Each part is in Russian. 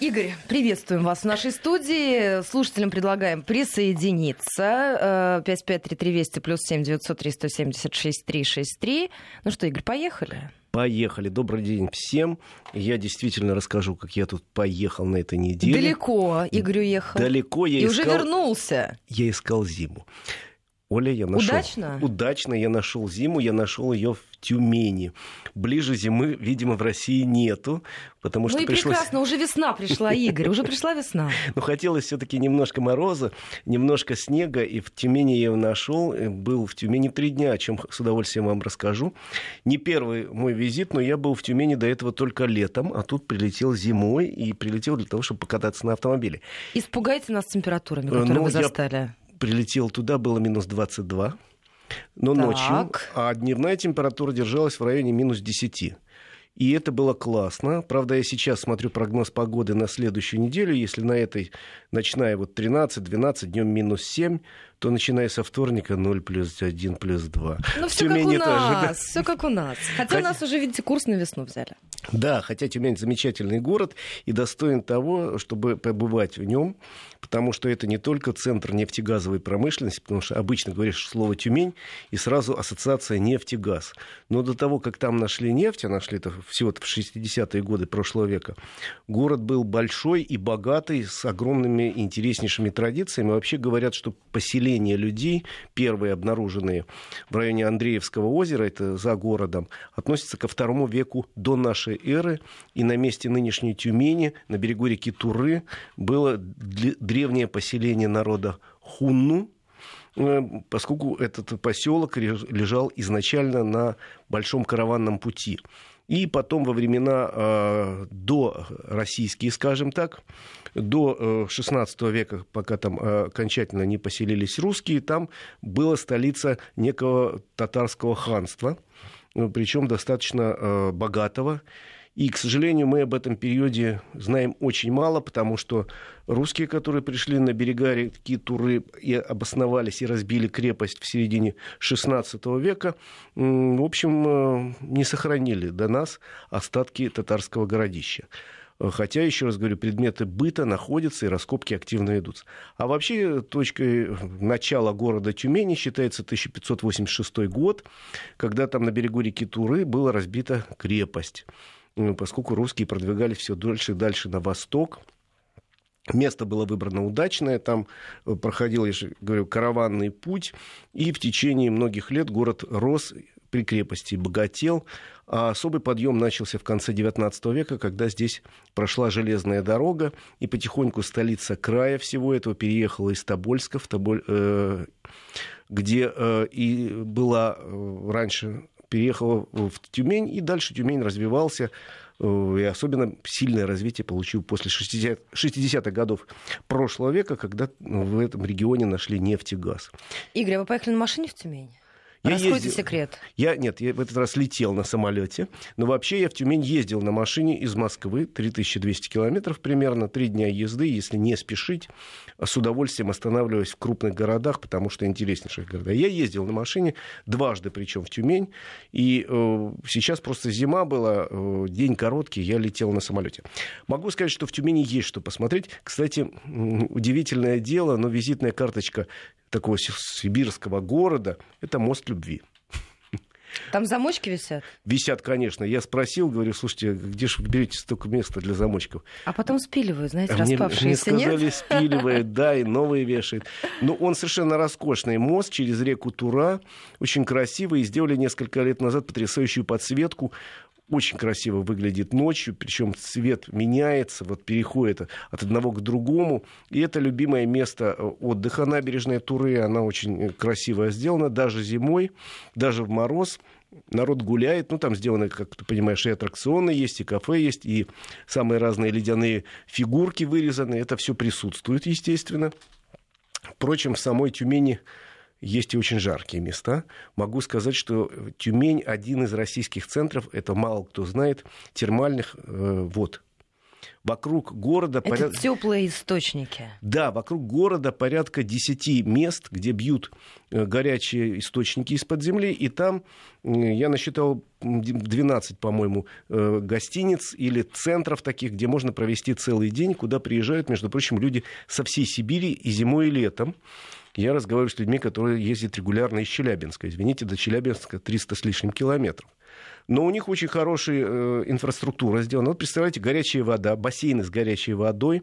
Игорь, приветствуем вас в нашей студии. Слушателям предлагаем присоединиться. 5533 Вести плюс 7 903 176 363. Ну что, Игорь, поехали? Поехали. Добрый день всем. Я действительно расскажу, как я тут поехал на этой неделе. Далеко Игорь уехал. Далеко я И искал... уже вернулся. Я искал зиму. Оля, я нашел. Удачно? Удачно я нашел зиму, я нашел ее в Тюмени. Ближе зимы, видимо, в России нету, потому что ну и пришлось... прекрасно, уже весна пришла, Игорь, уже пришла весна. Но хотелось все-таки немножко мороза, немножко снега, и в Тюмени я его нашел. Был в Тюмени три дня, о чем с удовольствием вам расскажу. Не первый мой визит, но я был в Тюмени до этого только летом, а тут прилетел зимой и прилетел для того, чтобы покататься на автомобиле. Испугайте нас температурами, которые Ну, вы я застали. Прилетел туда, было минус 22, но Так. ночью, а дневная температура держалась в районе минус 10. И это было классно. Правда, я сейчас смотрю прогноз погоды на следующую неделю. Если на этой ночная вот 13-12, днем минус 7, то начиная со вторника 0 плюс 1 плюс 2. Ну, все как у Тюмени тоже, да. нас, все как у нас. Хотя у Хотя- нас уже, видите, курс на весну взяли. Да, хотя Тюмень замечательный город и достоин того, чтобы побывать в нем, потому что это не только центр нефтегазовой промышленности, потому что обычно говоришь слово Тюмень, и сразу ассоциация нефтегаз. Но до того, как там нашли нефть, а нашли это всего-то в 60-е годы прошлого века, город был большой и богатый, с огромными интереснейшими традициями. Вообще говорят, что поселения людей, первые обнаруженные в районе Андреевского озера, это за городом, относятся ко второму веку до нашей эры. И на месте нынешней Тюмени, на берегу реки Туры, было древнее поселение народа Хунну, э, поскольку этот поселок лежал изначально на большом караванном пути. И потом во времена э, до российские, скажем так, до э, 16 века, пока там э, окончательно не поселились русские, там была столица некого татарского ханства, причем достаточно э, богатого. И, к сожалению, мы об этом периоде знаем очень мало, потому что русские, которые пришли на берега реки Туры и обосновались и разбили крепость в середине XVI века, в общем, э, не сохранили до нас остатки татарского городища. Хотя, еще раз говорю, предметы быта находятся и раскопки активно ведутся. А вообще точкой начала города Тюмени считается 1586 год, когда там на берегу реки Туры была разбита крепость, поскольку русские продвигались все дальше и дальше на восток. Место было выбрано удачное, там э, проходил, я же говорю, караванный путь, и в течение многих лет город рос при крепости, богател, а особый подъем начался в конце XIX века, когда здесь прошла железная дорога, и потихоньку столица края всего этого переехала из Тобольска, в Тоболь, э, где э, и была э, раньше, переехала в Тюмень, и дальше Тюмень развивался, э, и особенно сильное развитие получил после 60 60-х годов прошлого века, когда в этом регионе нашли нефть и газ. Игорь, а вы поехали на машине в Тюмень? Я Раскройте ездил- секрет. Я, нет, я в этот раз летел на самолете, но вообще я в Тюмень ездил на машине из Москвы, 3200 километров примерно, три дня езды, если не спешить, с удовольствием останавливаясь в крупных городах, потому что интереснейших города. Я ездил на машине дважды, причем в Тюмень, и э, сейчас просто зима была, э, день короткий, я летел на самолете. Могу сказать, что в Тюмени есть что посмотреть. Кстати, удивительное дело, но визитная карточка такого си- сибирского города – это мост любви. Там замочки висят, Висят, конечно. Я спросил, говорю, слушайте, где же вы берете столько места для замочков? а потом спиливают, знаете, А мне, мне распавшиеся, нет? сказали, спиливает, да, и новые вешает. Но он совершенно роскошный. Мост через реку Тура, очень красивый. И сделали несколько лет назад потрясающую подсветку. Очень красиво выглядит ночью, причем цвет меняется, вот переходит от одного к другому. И это любимое место э, отдыха набережная Туры. Она очень э, красиво сделана, даже зимой, даже в мороз. Народ гуляет, ну там сделаны, как ты понимаешь, и аттракционы есть, и кафе есть, и самые разные ледяные фигурки вырезаны. Это все присутствует, естественно. Впрочем, в самой Тюмени есть и очень жаркие места. Могу сказать, что Тюмень один из российских центров, это мало кто знает, термальных э, вод. Вокруг города... Это поряд... теплые источники. Да, вокруг города порядка 10 мест, где бьют э, горячие источники из-под земли, и там я насчитал 12, по-моему, э, гостиниц или центров таких, где можно провести целый день, куда приезжают, между прочим, люди со всей Сибири и зимой, и летом. Я разговариваю с людьми, которые ездят регулярно из Челябинска. Извините, до Челябинска 300 с лишним километров но у них очень хорошая э, инфраструктура сделана. Вот представляете, горячая вода, бассейны с горячей водой,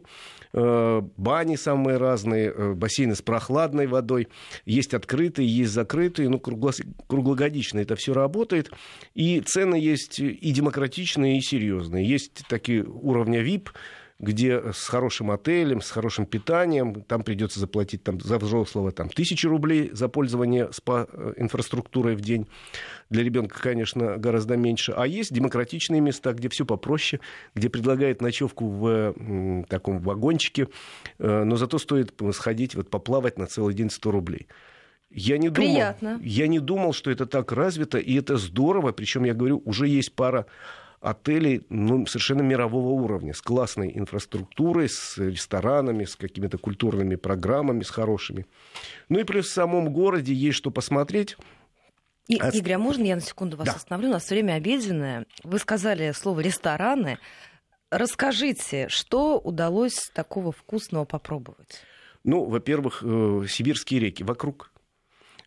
э, бани самые разные, э, бассейны с прохладной водой, есть открытые, есть закрытые, ну, круглогодично это все работает, и цены есть и демократичные, и серьезные. Есть такие уровня VIP, где с хорошим отелем, с хорошим питанием, там придется заплатить там, за взрослого там, тысячи рублей за пользование спа-инфраструктурой в день. Для ребенка, конечно, гораздо меньше. А есть демократичные места, где все попроще, где предлагают ночевку в м, таком вагончике, э, но зато стоит сходить, вот, поплавать на целый день 100 рублей. Я не, думал, я не думал, что это так развито, и это здорово. Причем, я говорю, уже есть пара отелей ну, совершенно мирового уровня, с классной инфраструктурой, с ресторанами, с какими-то культурными программами, с хорошими. Ну и плюс в самом городе есть что посмотреть. И, а... Игорь, а можно я на секунду вас да. остановлю? У нас время обеденное. Вы сказали слово «рестораны». Расскажите, что удалось такого вкусного попробовать? Ну, во-первых, э, сибирские реки вокруг.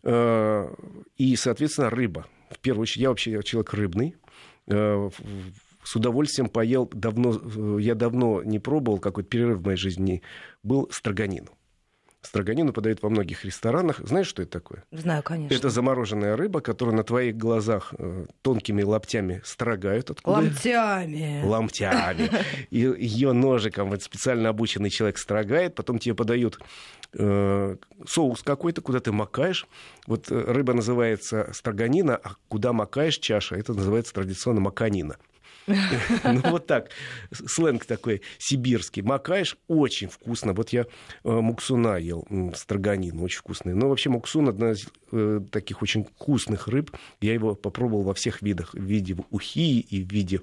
Э, и, соответственно, рыба. В первую очередь, я вообще человек рыбный. Э, с удовольствием поел давно, э, я давно не пробовал, какой-то перерыв в моей жизни был строганину. Строганину подают во многих ресторанах. Знаешь, что это такое? Знаю, конечно. Это замороженная рыба, которую на твоих глазах э, тонкими лаптями строгают. Откуда? Ломтями. Ломтями. И ее ножиком вот специально обученный человек строгает, потом тебе подают э, соус какой-то, куда ты макаешь. Вот э, рыба называется строганина, а куда макаешь чаша, это называется традиционно маканина. Ну, вот так. Сленг такой сибирский. Макаешь очень вкусно. Вот я э, муксуна ел, строганин, очень вкусный. Но вообще муксун одна из э, таких очень вкусных рыб. Я его попробовал во всех видах. В виде ухи и в виде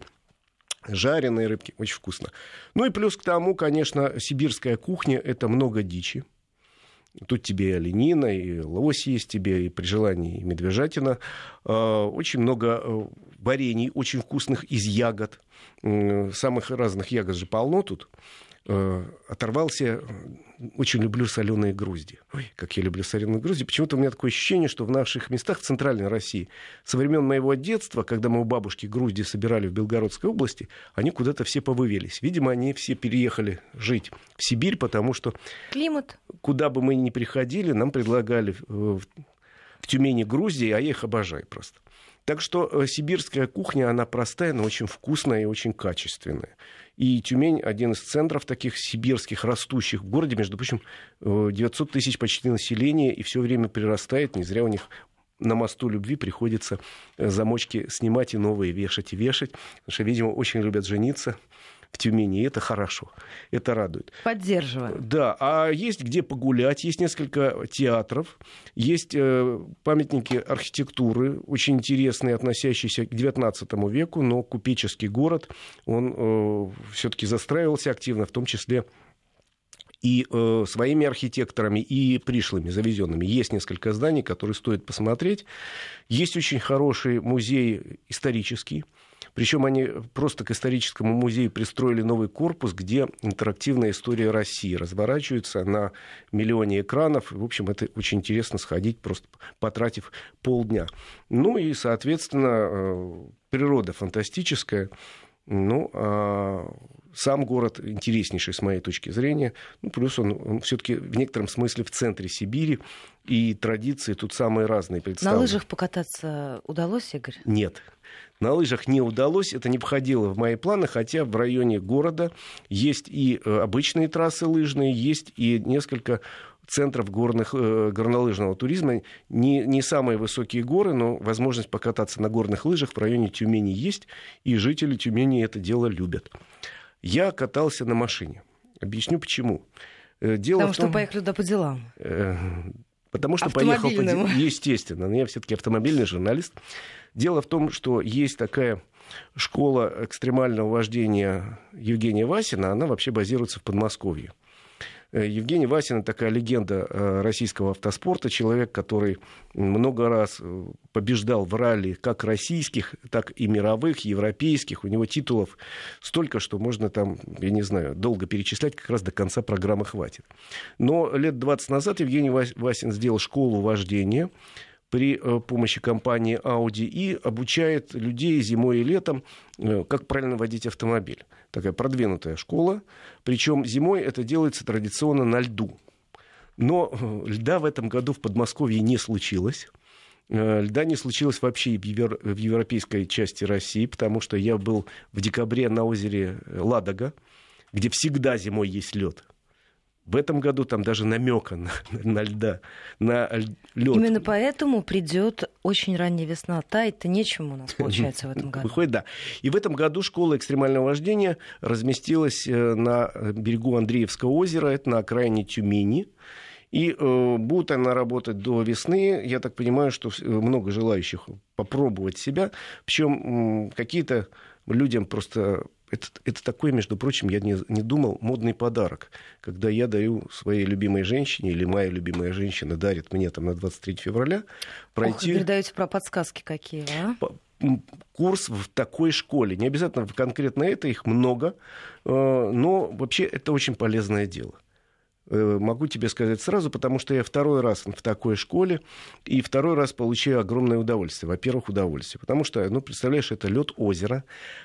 жареной рыбки. Очень вкусно. Ну и плюс к тому, конечно, сибирская кухня – это много дичи. Тут тебе и оленина, и лось есть тебе, и при желании и медвежатина. А, очень много э, варений, очень вкусных из ягод. Самых разных ягод же полно тут. Э, оторвался. Очень люблю соленые грузди. Ой, как я люблю соленые грузди. Почему-то у меня такое ощущение, что в наших местах в Центральной России со времен моего детства, когда мы у бабушки грузди собирали в Белгородской области, они куда-то все повывелись. Видимо, они все переехали жить в Сибирь, потому что... Климат. Куда бы мы ни приходили, нам предлагали в, в Тюмени грузди, а я их обожаю просто. Так что э, сибирская кухня, она простая, но очень вкусная и очень качественная. И Тюмень один из центров таких сибирских, растущих в городе. Между прочим, 900 э, тысяч почти населения, и все время прирастает. Не зря у них на мосту любви приходится э, замочки снимать и новые вешать и вешать. Потому что, видимо, очень любят жениться в Тюмени, и это хорошо, это радует. Поддерживаю. Да, а есть где погулять, есть несколько театров, есть э, памятники архитектуры, очень интересные, относящиеся к XIX веку, но купеческий город, он э, все-таки застраивался активно, в том числе и э, своими архитекторами, и пришлыми, завезенными. Есть несколько зданий, которые стоит посмотреть. Есть очень хороший музей исторический, причем они просто к историческому музею пристроили новый корпус, где интерактивная история России разворачивается на миллионе экранов. В общем, это очень интересно сходить, просто потратив полдня. Ну и, соответственно, э, природа фантастическая. Ну, а сам город интереснейший с моей точки зрения. Ну, плюс он, он все-таки в некотором смысле в центре Сибири, и традиции тут самые разные представлены. На лыжах покататься удалось, Игорь? Нет. На лыжах не удалось, это не входило в мои планы, хотя в районе города есть и э, обычные трассы лыжные, есть и несколько центров горных, э, горнолыжного туризма. Не, не самые высокие горы, но возможность покататься на горных лыжах в районе Тюмени есть, и жители Тюмени это дело любят. Я катался на машине. Объясню почему. Э, дело Потому в том, что поехали туда по делам. Потому что поехал по делам. Естественно. Я все-таки автомобильный журналист. Дело в том, что есть такая школа экстремального вождения Евгения Васина, она вообще базируется в Подмосковье. Э, Евгений Васин такая легенда э, российского автоспорта, человек, который много раз э, побеждал в ралли как российских, так и мировых, европейских. У него титулов столько, что можно там, я не знаю, долго перечислять, как раз до конца программы хватит. Но лет 20 назад Евгений Васин сделал школу вождения при э, помощи компании Audi и обучает людей зимой и летом, э, как правильно водить автомобиль. Такая продвинутая школа. Причем зимой это делается традиционно на льду. Но э, льда в этом году в Подмосковье не случилось. Льда не случилось вообще в европейской части России, потому что я был в декабре на озере Ладога, где всегда зимой есть лед. В этом году там даже намека на, на льда, на лед. Именно поэтому придет очень ранняя весна. Тает-то нечему у нас получается в этом году. Выходит, да. И в этом году школа экстремального вождения разместилась э, на берегу Андреевского озера, это на окраине Тюмени. И э, будет она работать до весны. Я так понимаю, что много желающих попробовать себя. Причем э, какие-то людям просто это, это такой, между прочим, я не, не думал, модный подарок, когда я даю своей любимой женщине, или моя любимая женщина дарит мне там на 23 февраля пройти... Ох, вы даете про подсказки какие, а? курс в такой школе. Не обязательно конкретно это, их много, э, но вообще это очень полезное дело. Э, могу тебе сказать сразу, потому что я второй раз в такой школе, и второй раз получаю огромное удовольствие. Во-первых, удовольствие, потому что, ну, представляешь, это лед озера,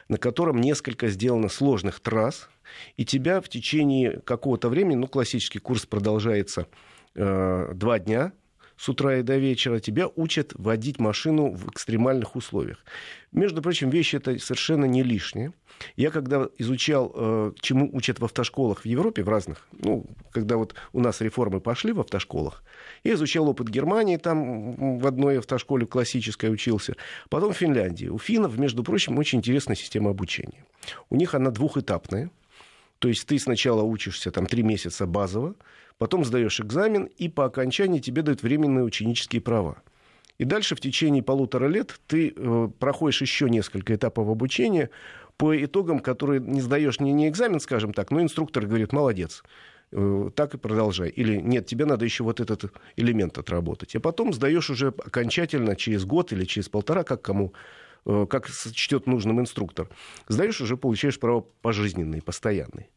на котором несколько сделано сложных трасс, и тебя в течение какого-то времени, ну, классический курс продолжается э, два дня, с утра и до вечера, тебя учат водить машину в экстремальных условиях. Между прочим, вещи это совершенно не лишние. Я когда изучал, э, чему учат в автошколах в Европе, в разных, ну, когда вот у нас реформы пошли в автошколах, я изучал опыт Германии, там в одной автошколе классической учился, потом в Финляндии. У финнов, между прочим, очень интересная система обучения. У них она двухэтапная, то есть ты сначала учишься там три месяца базово, потом сдаешь экзамен, и по окончании тебе дают временные ученические права. И дальше в течение полутора лет ты э, проходишь еще несколько этапов обучения по итогам, которые не сдаешь не, не экзамен, скажем так, но инструктор говорит, молодец, э, так и продолжай. Или нет, тебе надо еще вот этот элемент отработать. А потом сдаешь уже окончательно через год или через полтора, как кому как сочтет нужным инструктор. Сдаешь уже, получаешь право пожизненные, постоянные.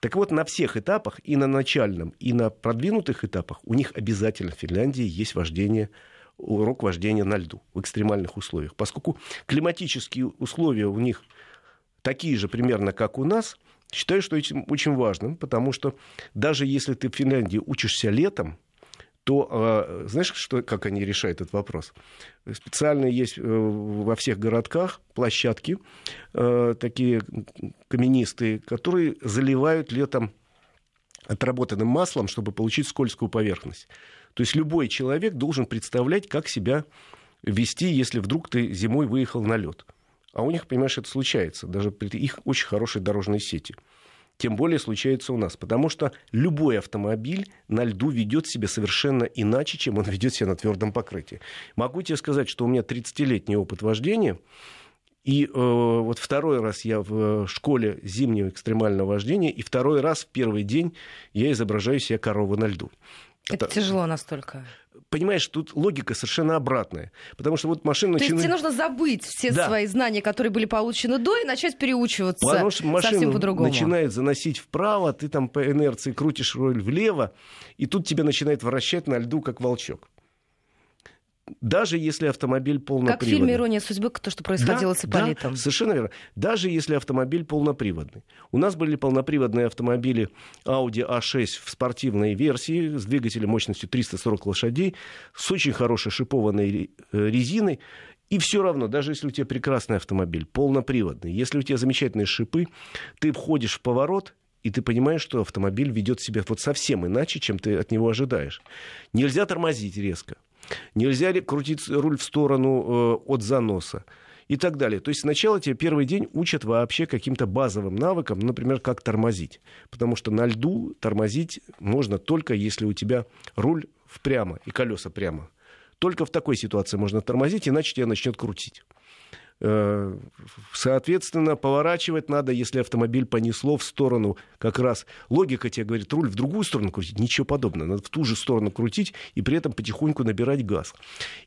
Так вот, на всех этапах, и на начальном, и на продвинутых этапах, у них обязательно в Финляндии есть вождение урок вождения на льду в экстремальных условиях. Поскольку климатические условия у них такие же примерно, как у нас, считаю, что этим очень важным, потому что даже если ты в Финляндии учишься летом, то а, знаешь, что, как они решают этот вопрос? Специально есть э, во всех городках площадки, э, такие каменистые, которые заливают летом отработанным маслом, чтобы получить скользкую поверхность. То есть любой человек должен представлять, как себя вести, если вдруг ты зимой выехал на лед. А у них, понимаешь, это случается, даже при их очень хорошей дорожной сети тем более случается у нас. Потому что любой автомобиль на льду ведет себя совершенно иначе, чем он ведет себя на твердом покрытии. Могу тебе сказать, что у меня 30-летний опыт вождения. И э, вот второй раз я в школе зимнего экстремального вождения, и второй раз в первый день я изображаю себя корову на льду. Это, это тяжело настолько понимаешь, тут логика совершенно обратная. Потому что вот машина... То есть тебе нужно забыть все да. свои знания, которые были получены до, и начать переучиваться Потому что машина по-другому. начинает заносить вправо, ты там по инерции крутишь руль влево, и тут тебя начинает вращать на льду, как волчок даже если автомобиль полноприводный. Как в фильме «Ирония судьбы», то, что происходило да, с Ипполитом. Да, совершенно верно. Даже если автомобиль полноприводный. У нас были полноприводные автомобили Audi A6 в спортивной версии с двигателем мощностью 340 лошадей, с очень хорошей шипованной э, резиной. И все равно, даже если у тебя прекрасный автомобиль, полноприводный, если у тебя замечательные шипы, ты входишь в поворот, и ты понимаешь, что автомобиль ведет себя вот совсем иначе, чем ты от него ожидаешь. Нельзя тормозить резко. Нельзя ли крутить руль в сторону э, от заноса и так далее. То есть сначала тебе первый день учат вообще каким-то базовым навыкам, например, как тормозить. Потому что на льду тормозить можно только если у тебя руль впрямо и колеса прямо. Только в такой ситуации можно тормозить, иначе тебя начнет крутить. Э, соответственно, поворачивать надо, если автомобиль понесло в сторону как раз. Логика тебе говорит, руль в другую сторону крутить. Ничего подобного. Надо в ту же сторону крутить и при этом потихоньку набирать газ.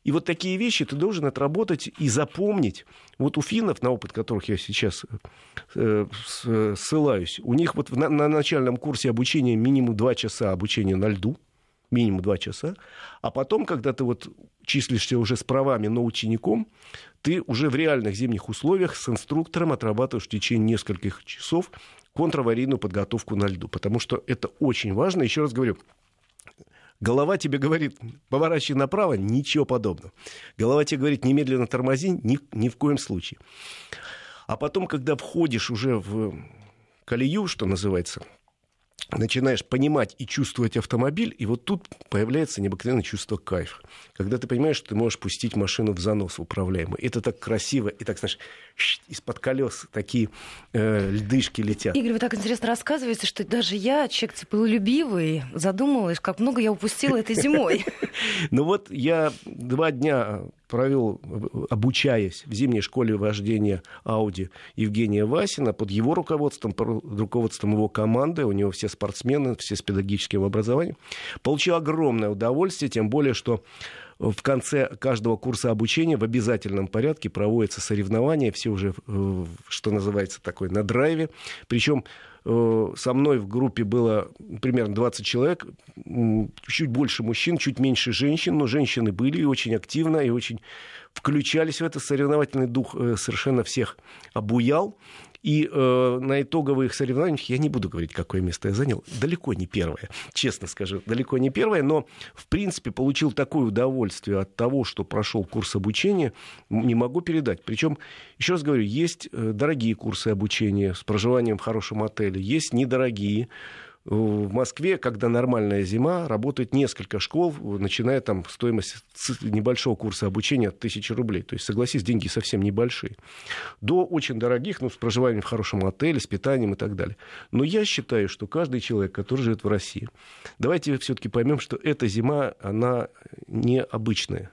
И вот такие вещи ты должен отработать и запомнить. Вот у финнов, на опыт которых я сейчас э, ссылаюсь, у них вот на, на начальном курсе обучения минимум 2 часа обучения на льду минимум два часа, а потом, когда ты вот числишься уже с правами, но учеником, ты уже в реальных зимних условиях с инструктором отрабатываешь в течение нескольких часов контраварийную подготовку на льду, потому что это очень важно. Еще раз говорю, Голова тебе говорит, поворачивай направо, ничего подобного. Голова тебе говорит, немедленно тормози, ни, ни в коем случае. А потом, когда входишь уже в колею, что называется, начинаешь понимать и чувствовать автомобиль, и вот тут появляется необыкновенное чувство кайфа. Когда ты понимаешь, что ты можешь пустить машину в занос управляемый. Это так красиво, и так, знаешь, из-под колес такие э, льдышки летят. Игорь, вы так интересно рассказываете, что даже я, человек теплолюбивый, задумалась, как много я упустила этой зимой. Ну вот я два дня провел, обучаясь в зимней школе вождения Ауди Евгения Васина, под его руководством, под руководством его команды, у него все спортсмены, все с педагогическим образованием, получил огромное удовольствие, тем более, что в конце каждого курса обучения в обязательном порядке проводятся соревнования, все уже, э, что называется, такой на драйве. Причем э, со мной в группе было примерно 20 человек, чуть больше мужчин, чуть меньше женщин, но женщины были и очень активно, и очень включались в это соревновательный дух, э, совершенно всех обуял. И э, на итоговых соревнованиях я не буду говорить, какое место я занял. Далеко не первое, честно скажу, далеко не первое, но в принципе получил такое удовольствие от того, что прошел курс обучения, не могу передать. Причем, еще раз говорю, есть э, дорогие курсы обучения с проживанием в хорошем отеле, есть недорогие. В Москве, когда нормальная зима, работает несколько школ, начиная там стоимость небольшого курса обучения от тысячи рублей. То есть, согласись, деньги совсем небольшие. До очень дорогих, ну, с проживанием в хорошем отеле, с питанием и так далее. Но я считаю, что каждый человек, который живет в России, давайте все-таки поймем, что эта зима, она необычная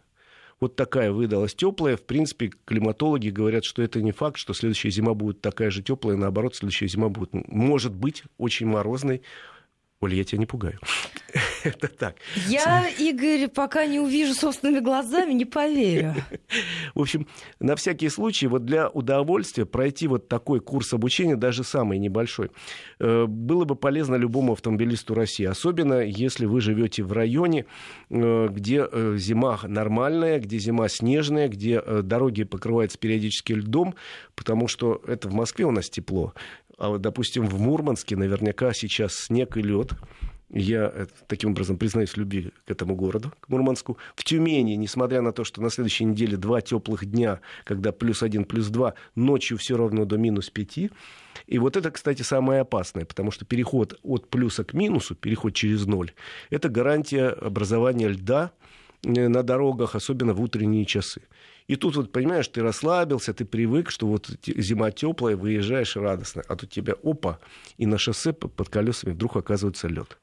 вот такая выдалась теплая. В принципе, климатологи говорят, что это не факт, что следующая зима будет такая же теплая, наоборот, следующая зима будет, может быть, очень морозной. Оля, я тебя не пугаю. Это так. Я, Игорь, пока не увижу собственными глазами, не поверю. В общем, на всякий случай, вот для удовольствия пройти вот такой курс обучения, даже самый небольшой, э, было бы полезно любому автомобилисту России. Особенно, если вы живете в районе, э, где э, зима нормальная, где зима снежная, где дороги покрываются периодически льдом, потому что это в Москве у нас тепло. А вот, допустим, в Мурманске наверняка сейчас снег и лед. Я э, таким образом признаюсь в любви к этому городу, к Мурманску. В Тюмени, несмотря на то, что на следующей неделе два теплых дня, когда плюс один, плюс два, ночью все равно до минус пяти. И вот это, кстати, самое опасное, потому что переход от плюса к минусу, переход через ноль, это гарантия образования льда на дорогах, особенно в утренние часы. И тут вот, понимаешь, ты расслабился, ты привык, что вот зима теплая, выезжаешь радостно, а тут тебя опа, и на шоссе под колесами вдруг оказывается лед.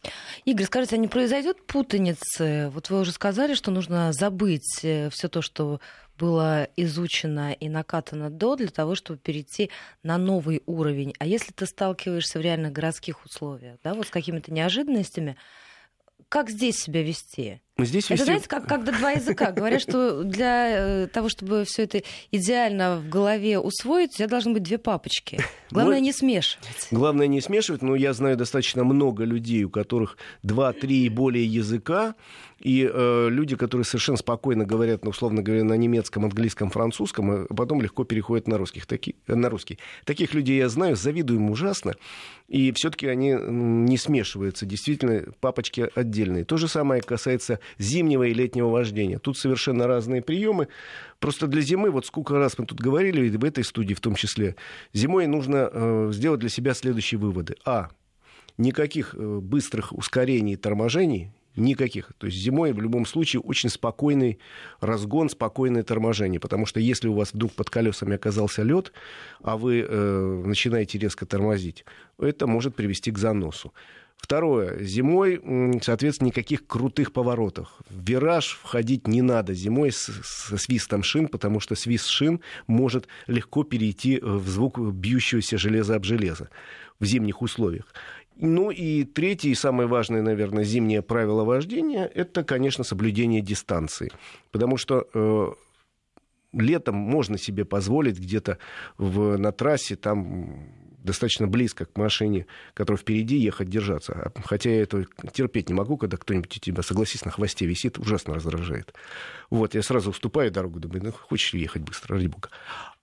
Игорь, скажите, а не произойдет путаницы? Вот вы уже сказали, что нужно забыть э, все то, что было изучено и накатано до, для того, чтобы перейти на новый уровень. А если ты сталкиваешься в реальных городских условиях, да, вот с какими-то неожиданностями, как здесь себя вести? Здесь это, вести... знаете, как, до два языка. Говорят, что для э, того, чтобы все это идеально в голове усвоить, у тебя должны быть две папочки. Главное не смешивать. Главное не смешивать, но я знаю достаточно много людей, у которых два-три и более языка, и э, люди, которые совершенно спокойно говорят, ну, условно говоря, на немецком, английском, французском, а потом легко переходят на, русских, таки, на русский. Таких людей я знаю, завидую им ужасно, и все-таки они не смешиваются, действительно, папочки отдельные. То же самое касается зимнего и летнего вождения. Тут совершенно разные приемы. Просто для зимы, вот сколько раз мы тут говорили, в этой студии в том числе, зимой нужно э, сделать для себя следующие выводы. А. Никаких э, быстрых ускорений и торможений, Никаких. То есть зимой в любом случае очень спокойный разгон, спокойное торможение. Потому что если у вас вдруг под колесами оказался лед, а вы э, начинаете резко тормозить, это может привести к заносу. Второе. Зимой, соответственно, никаких крутых поворотов. В вираж входить не надо зимой со свистом шин, потому что свист шин может легко перейти в звук бьющегося железа об железо в зимних условиях. Ну и третье и самое важное, наверное, зимнее правило вождения – это, конечно, соблюдение дистанции. Потому что э, летом можно себе позволить где-то на трассе там достаточно близко к машине, которая впереди, ехать, держаться. Хотя я это терпеть не могу, когда кто-нибудь у тебя, согласись, на хвосте висит, ужасно раздражает. Вот, я сразу уступаю дорогу, думаю, ну, хочешь ехать быстро, ради бога.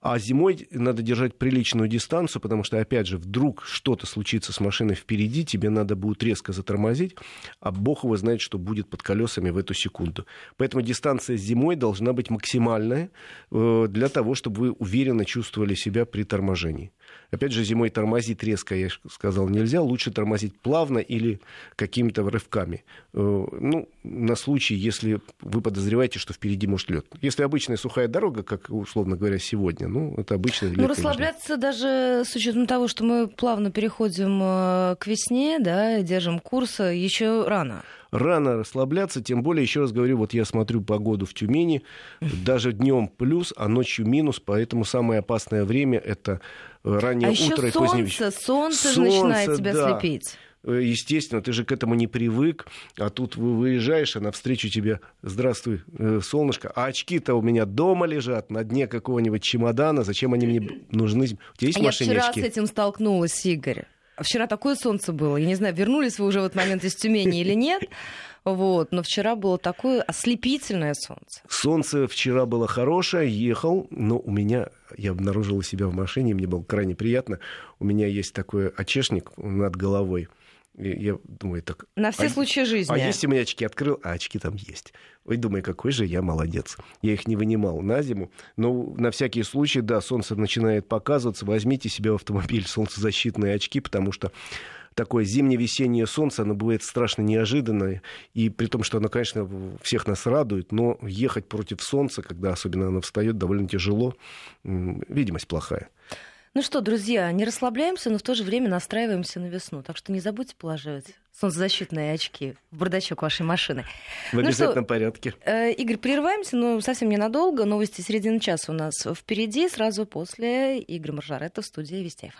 А зимой надо держать приличную дистанцию, потому что, опять же, вдруг что-то случится с машиной впереди, тебе надо будет резко затормозить, а бог его знает, что будет под колесами в эту секунду. Поэтому дистанция зимой должна быть максимальная э, для того, чтобы вы уверенно чувствовали себя при торможении. Опять же, зимой тормозить резко, я сказал, нельзя. Лучше тормозить плавно или какими-то рывками. Э, ну, на случай, если вы подозреваете, что впереди может лед. Если обычная сухая дорога, как, условно говоря, сегодня, ну, это обычно. Ну, расслабляться даже с учетом того, что мы плавно переходим э, к весне, да, держим курс, еще рано рано расслабляться, тем более, еще раз говорю, вот я смотрю погоду в Тюмени, даже днем плюс, а ночью минус, поэтому самое опасное время это раннее а утро и позднее вечер. Солнце, солнце начинает тебя да. слепить. Э, естественно, ты же к этому не привык, а тут выезжаешь, а навстречу тебе «Здравствуй, э, солнышко», а очки-то у меня дома лежат, на дне какого-нибудь чемодана, зачем они мне нужны? У тебя есть а Я вчера с этим столкнулась, Игорь. Вчера такое солнце было. Я не знаю, вернулись вы уже в этот момент из Тюмени или нет. Вот, но вчера было такое ослепительное солнце. Солнце вчера было хорошее, ехал, но у меня, я обнаружил себя в машине, мне было крайне приятно. У меня есть такой очешник над головой я думаю, так... На все а, случаи жизни. А если у меня очки открыл, а очки там есть. Ой, думаю, какой же я молодец. Я их не вынимал на зиму. Но на всякий случай, да, солнце начинает показываться. Возьмите себе в автомобиль солнцезащитные очки, потому что такое зимне-весеннее солнце, оно бывает страшно неожиданное, и при том, что оно, конечно, всех нас радует, но ехать против солнца, когда особенно оно встает, довольно тяжело, видимость плохая. Ну что, друзья, не расслабляемся, но в то же время настраиваемся на весну. Так что не забудьте положить солнцезащитные очки в бардачок вашей машины. В ну обязательном что, порядке. Э, Игорь, прерываемся, но совсем ненадолго. Новости середины часа у нас впереди, сразу после Игоря Маржарета в студии Вестяев.